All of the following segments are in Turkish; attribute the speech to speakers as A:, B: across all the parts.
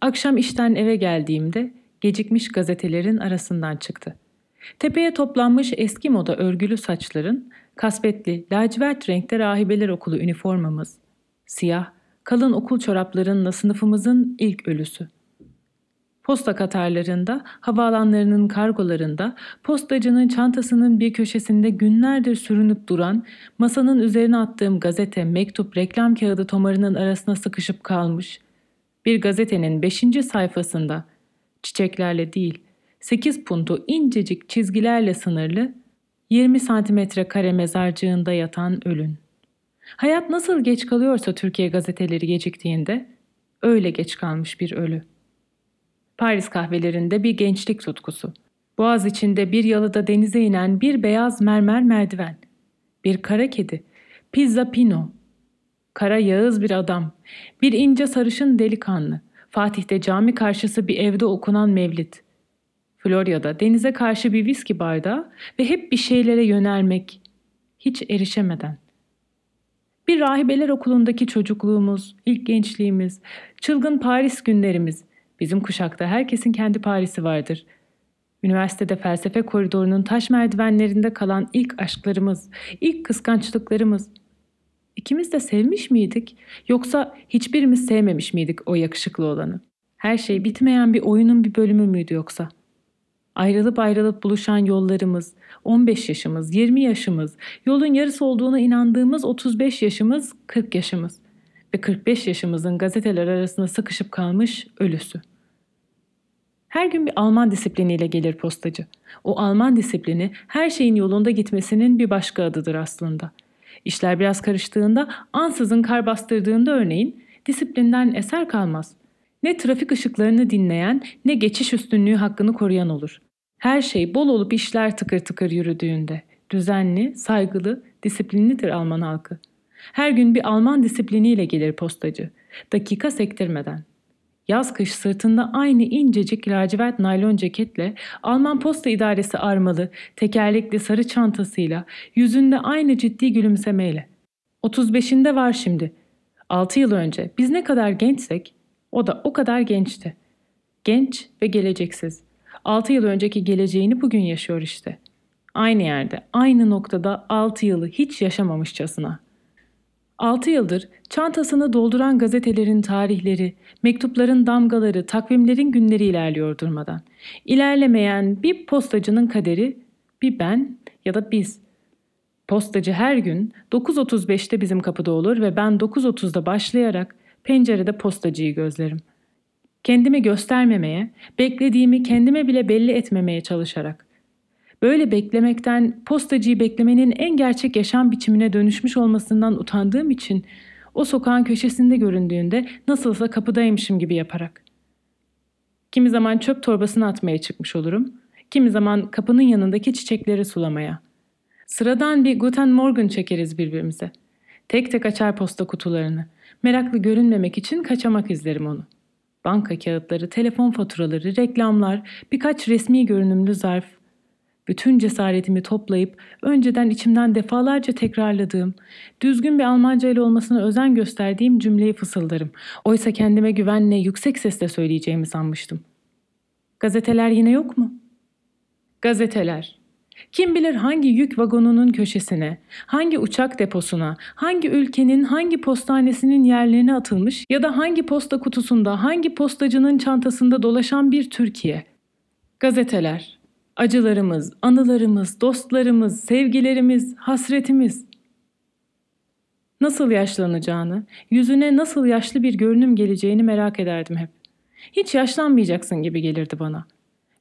A: akşam işten eve geldiğimde gecikmiş gazetelerin arasından çıktı. Tepeye toplanmış eski moda örgülü saçların, kasvetli, lacivert renkte rahibeler okulu üniformamız, siyah, kalın okul çoraplarınla sınıfımızın ilk ölüsü. Posta katarlarında, havaalanlarının kargolarında, postacının çantasının bir köşesinde günlerdir sürünüp duran, masanın üzerine attığım gazete, mektup, reklam kağıdı tomarının arasına sıkışıp kalmış, bir gazetenin beşinci sayfasında, çiçeklerle değil, sekiz puntu incecik çizgilerle sınırlı, 20 santimetre kare mezarcığında yatan ölün. Hayat nasıl geç kalıyorsa Türkiye gazeteleri geciktiğinde, öyle geç kalmış bir ölü. Paris kahvelerinde bir gençlik tutkusu. Boğaz içinde bir yalıda denize inen bir beyaz mermer merdiven. Bir kara kedi. Pizza Pino. Kara Yağız bir adam. Bir ince sarışın delikanlı. Fatih'te cami karşısı bir evde okunan mevlit. Florya'da denize karşı bir viski bardağı ve hep bir şeylere yönelmek. Hiç erişemeden. Bir rahibeler okulundaki çocukluğumuz, ilk gençliğimiz, çılgın Paris günlerimiz, Bizim kuşakta herkesin kendi Paris'i vardır. Üniversitede felsefe koridorunun taş merdivenlerinde kalan ilk aşklarımız, ilk kıskançlıklarımız. İkimiz de sevmiş miydik yoksa hiçbirimiz sevmemiş miydik o yakışıklı olanı? Her şey bitmeyen bir oyunun bir bölümü müydü yoksa? Ayrılıp ayrılıp buluşan yollarımız, 15 yaşımız, 20 yaşımız, yolun yarısı olduğuna inandığımız 35 yaşımız, 40 yaşımız ve 45 yaşımızın gazeteler arasında sıkışıp kalmış ölüsü. Her gün bir Alman disipliniyle gelir postacı. O Alman disiplini her şeyin yolunda gitmesinin bir başka adıdır aslında. İşler biraz karıştığında, ansızın kar bastırdığında örneğin disiplinden eser kalmaz. Ne trafik ışıklarını dinleyen ne geçiş üstünlüğü hakkını koruyan olur. Her şey bol olup işler tıkır tıkır yürüdüğünde. Düzenli, saygılı, disiplinlidir Alman halkı. Her gün bir Alman disipliniyle gelir postacı. Dakika sektirmeden. Yaz kış sırtında aynı incecik lacivert naylon ceketle, Alman posta idaresi armalı, tekerlekli sarı çantasıyla, yüzünde aynı ciddi gülümsemeyle. 35'inde var şimdi. 6 yıl önce biz ne kadar gençsek o da o kadar gençti. Genç ve geleceksiz. 6 yıl önceki geleceğini bugün yaşıyor işte. Aynı yerde, aynı noktada 6 yılı hiç yaşamamışçasına.'' 6 yıldır çantasını dolduran gazetelerin tarihleri, mektupların damgaları, takvimlerin günleri ilerliyor durmadan. İlerlemeyen bir postacının kaderi bir ben ya da biz. Postacı her gün 9.35'te bizim kapıda olur ve ben 9.30'da başlayarak pencerede postacıyı gözlerim. Kendimi göstermemeye, beklediğimi kendime bile belli etmemeye çalışarak. Böyle beklemekten postacıyı beklemenin en gerçek yaşam biçimine dönüşmüş olmasından utandığım için o sokağın köşesinde göründüğünde nasılsa kapıdaymışım gibi yaparak. Kimi zaman çöp torbasını atmaya çıkmış olurum, kimi zaman kapının yanındaki çiçekleri sulamaya. Sıradan bir Guten Morgen çekeriz birbirimize. Tek tek açar posta kutularını. Meraklı görünmemek için kaçamak izlerim onu. Banka kağıtları, telefon faturaları, reklamlar, birkaç resmi görünümlü zarf, bütün cesaretimi toplayıp önceden içimden defalarca tekrarladığım, düzgün bir Almanca ile olmasına özen gösterdiğim cümleyi fısıldarım. Oysa kendime güvenle yüksek sesle söyleyeceğimi sanmıştım. Gazeteler yine yok mu? Gazeteler. Kim bilir hangi yük vagonunun köşesine, hangi uçak deposuna, hangi ülkenin hangi postanesinin yerlerine atılmış ya da hangi posta kutusunda, hangi postacının çantasında dolaşan bir Türkiye. Gazeteler. Acılarımız, anılarımız, dostlarımız, sevgilerimiz, hasretimiz. Nasıl yaşlanacağını, yüzüne nasıl yaşlı bir görünüm geleceğini merak ederdim hep. Hiç yaşlanmayacaksın gibi gelirdi bana.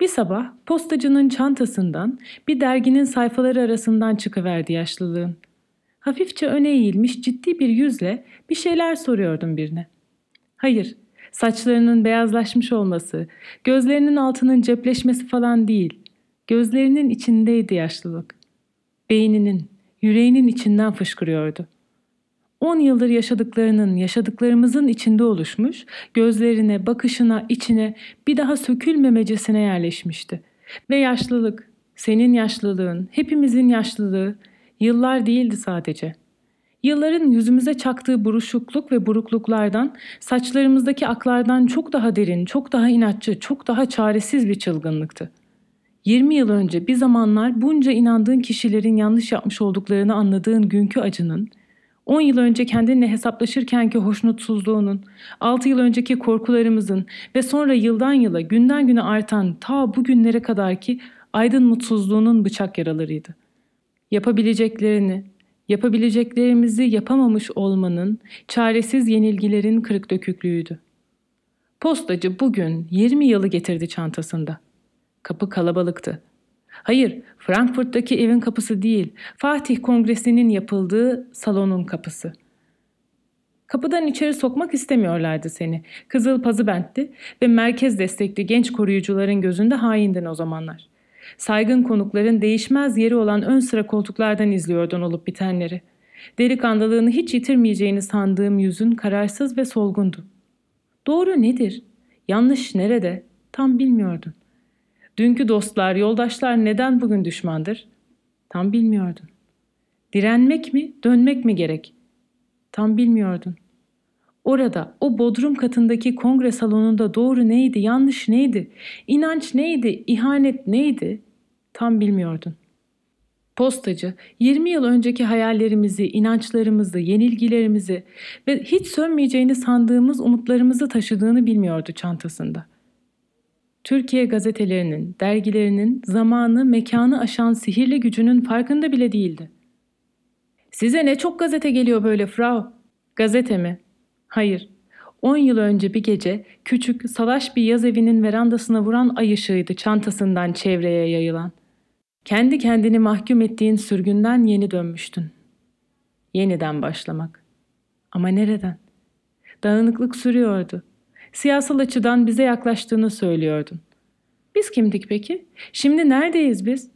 A: Bir sabah postacının çantasından bir derginin sayfaları arasından çıkıverdi yaşlılığın. Hafifçe öne eğilmiş ciddi bir yüzle bir şeyler soruyordum birine. Hayır, saçlarının beyazlaşmış olması, gözlerinin altının cepleşmesi falan değil. Gözlerinin içindeydi yaşlılık. Beyninin, yüreğinin içinden fışkırıyordu. On yıldır yaşadıklarının, yaşadıklarımızın içinde oluşmuş, gözlerine, bakışına, içine bir daha sökülmemecesine yerleşmişti. Ve yaşlılık, senin yaşlılığın, hepimizin yaşlılığı, yıllar değildi sadece. Yılların yüzümüze çaktığı buruşukluk ve burukluklardan, saçlarımızdaki aklardan çok daha derin, çok daha inatçı, çok daha çaresiz bir çılgınlıktı. 20 yıl önce bir zamanlar bunca inandığın kişilerin yanlış yapmış olduklarını anladığın günkü acının, 10 yıl önce kendinle hesaplaşırkenki hoşnutsuzluğunun, 6 yıl önceki korkularımızın ve sonra yıldan yıla günden güne artan ta bugünlere kadar ki aydın mutsuzluğunun bıçak yaralarıydı. Yapabileceklerini, yapabileceklerimizi yapamamış olmanın, çaresiz yenilgilerin kırık döküklüğüydü. Postacı bugün 20 yılı getirdi çantasında. Kapı kalabalıktı. Hayır, Frankfurt'taki evin kapısı değil, Fatih Kongresi'nin yapıldığı salonun kapısı. Kapıdan içeri sokmak istemiyorlardı seni. Kızıl pazı bentti ve merkez destekli genç koruyucuların gözünde haindin o zamanlar. Saygın konukların değişmez yeri olan ön sıra koltuklardan izliyordun olup bitenleri. Delikanlılığını hiç yitirmeyeceğini sandığım yüzün kararsız ve solgundu. Doğru nedir? Yanlış nerede? Tam bilmiyordun. Dünkü dostlar, yoldaşlar neden bugün düşmandır? Tam bilmiyordun. Direnmek mi, dönmek mi gerek? Tam bilmiyordun. Orada, o bodrum katındaki kongre salonunda doğru neydi, yanlış neydi, inanç neydi, ihanet neydi? Tam bilmiyordun. Postacı, 20 yıl önceki hayallerimizi, inançlarımızı, yenilgilerimizi ve hiç sönmeyeceğini sandığımız umutlarımızı taşıdığını bilmiyordu çantasında. Türkiye gazetelerinin, dergilerinin zamanı, mekanı aşan sihirli gücünün farkında bile değildi. Size ne çok gazete geliyor böyle Frau? Gazete mi? Hayır. On yıl önce bir gece küçük, salaş bir yaz evinin verandasına vuran ay ışığıydı çantasından çevreye yayılan. Kendi kendini mahkum ettiğin sürgünden yeni dönmüştün. Yeniden başlamak. Ama nereden? Dağınıklık sürüyordu. Siyasal açıdan bize yaklaştığını söylüyordun. Biz kimdik peki? Şimdi neredeyiz biz?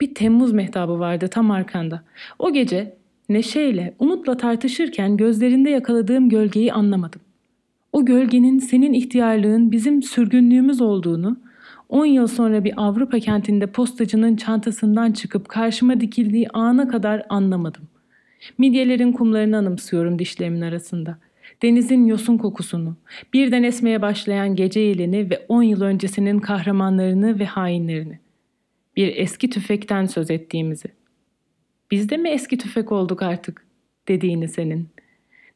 A: Bir Temmuz mehtabı vardı tam arkanda. O gece neşeyle, umutla tartışırken gözlerinde yakaladığım gölgeyi anlamadım. O gölgenin senin ihtiyarlığın bizim sürgünlüğümüz olduğunu, 10 yıl sonra bir Avrupa kentinde postacının çantasından çıkıp karşıma dikildiği ana kadar anlamadım. Midyelerin kumlarını anımsıyorum dişlerimin arasında. Denizin yosun kokusunu, birden esmeye başlayan gece yelini ve 10 yıl öncesinin kahramanlarını ve hainlerini. Bir eski tüfekten söz ettiğimizi. Biz de mi eski tüfek olduk artık dediğini senin.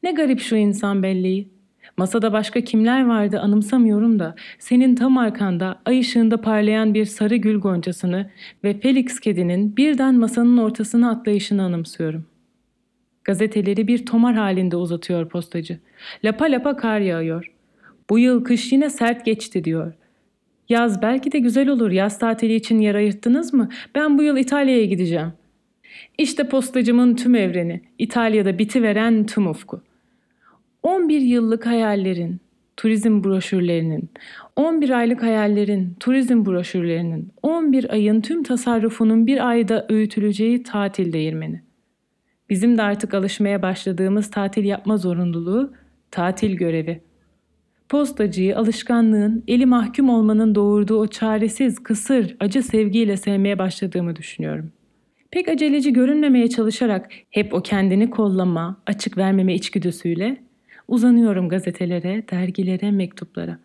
A: Ne garip şu insan belleği. Masada başka kimler vardı anımsamıyorum da senin tam arkanda ay ışığında parlayan bir sarı gül goncasını ve Felix kedinin birden masanın ortasına atlayışını anımsıyorum. Gazeteleri bir tomar halinde uzatıyor postacı. Lapa lapa kar yağıyor. Bu yıl kış yine sert geçti diyor. Yaz belki de güzel olur. Yaz tatili için yer ayırttınız mı? Ben bu yıl İtalya'ya gideceğim. İşte postacımın tüm evreni. İtalya'da bitiveren tüm ufku. 11 yıllık hayallerin, turizm broşürlerinin, 11 aylık hayallerin, turizm broşürlerinin, 11 ayın tüm tasarrufunun bir ayda öğütüleceği tatil değirmeni. Bizim de artık alışmaya başladığımız tatil yapma zorunluluğu, tatil görevi. Postacıyı alışkanlığın, eli mahkum olmanın doğurduğu o çaresiz, kısır, acı sevgiyle sevmeye başladığımı düşünüyorum. Pek aceleci görünmemeye çalışarak hep o kendini kollama, açık vermeme içgüdüsüyle uzanıyorum gazetelere, dergilere, mektuplara.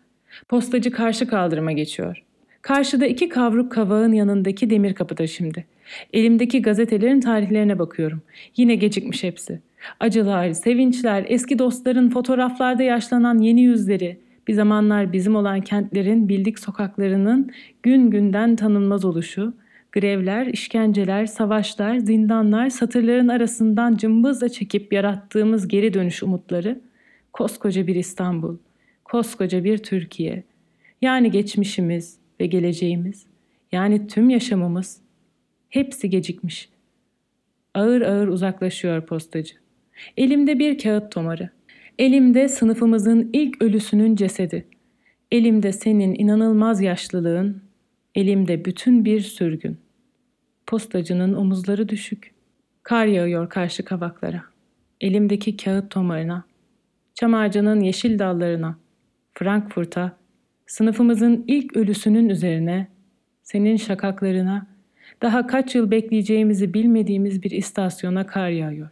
A: Postacı karşı kaldırıma geçiyor. Karşıda iki kavruk kavağın yanındaki demir kapıda şimdi. Elimdeki gazetelerin tarihlerine bakıyorum. Yine gecikmiş hepsi. Acılar, sevinçler, eski dostların fotoğraflarda yaşlanan yeni yüzleri, bir zamanlar bizim olan kentlerin bildik sokaklarının gün günden tanınmaz oluşu, grevler, işkenceler, savaşlar, zindanlar, satırların arasından cımbızla çekip yarattığımız geri dönüş umutları, koskoca bir İstanbul, koskoca bir Türkiye, yani geçmişimiz ve geleceğimiz, yani tüm yaşamımız, hepsi gecikmiş. Ağır ağır uzaklaşıyor postacı. Elimde bir kağıt tomarı. Elimde sınıfımızın ilk ölüsünün cesedi. Elimde senin inanılmaz yaşlılığın, elimde bütün bir sürgün. Postacının omuzları düşük. Kar yağıyor karşı kavaklara. Elimdeki kağıt tomarına, çam ağacının yeşil dallarına, Frankfurt'a, sınıfımızın ilk ölüsünün üzerine, senin şakaklarına, daha kaç yıl bekleyeceğimizi bilmediğimiz bir istasyona kar yağıyor.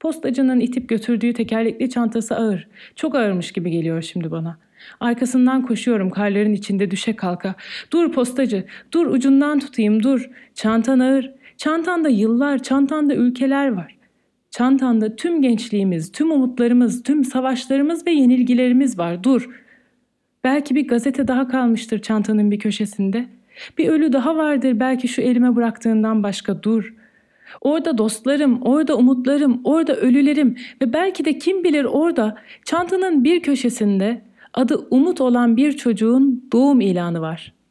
A: Postacının itip götürdüğü tekerlekli çantası ağır. Çok ağırmış gibi geliyor şimdi bana. Arkasından koşuyorum karların içinde düşe kalka. Dur postacı, dur ucundan tutayım dur. Çantan ağır. Çantanda yıllar, çantanda ülkeler var. Çantanda tüm gençliğimiz, tüm umutlarımız, tüm savaşlarımız ve yenilgilerimiz var. Dur. Belki bir gazete daha kalmıştır çantanın bir köşesinde. Bir ölü daha vardır belki şu elime bıraktığından başka. Dur. Orada dostlarım, orada umutlarım, orada ölülerim ve belki de kim bilir orada çantanın bir köşesinde adı Umut olan bir çocuğun doğum ilanı var.''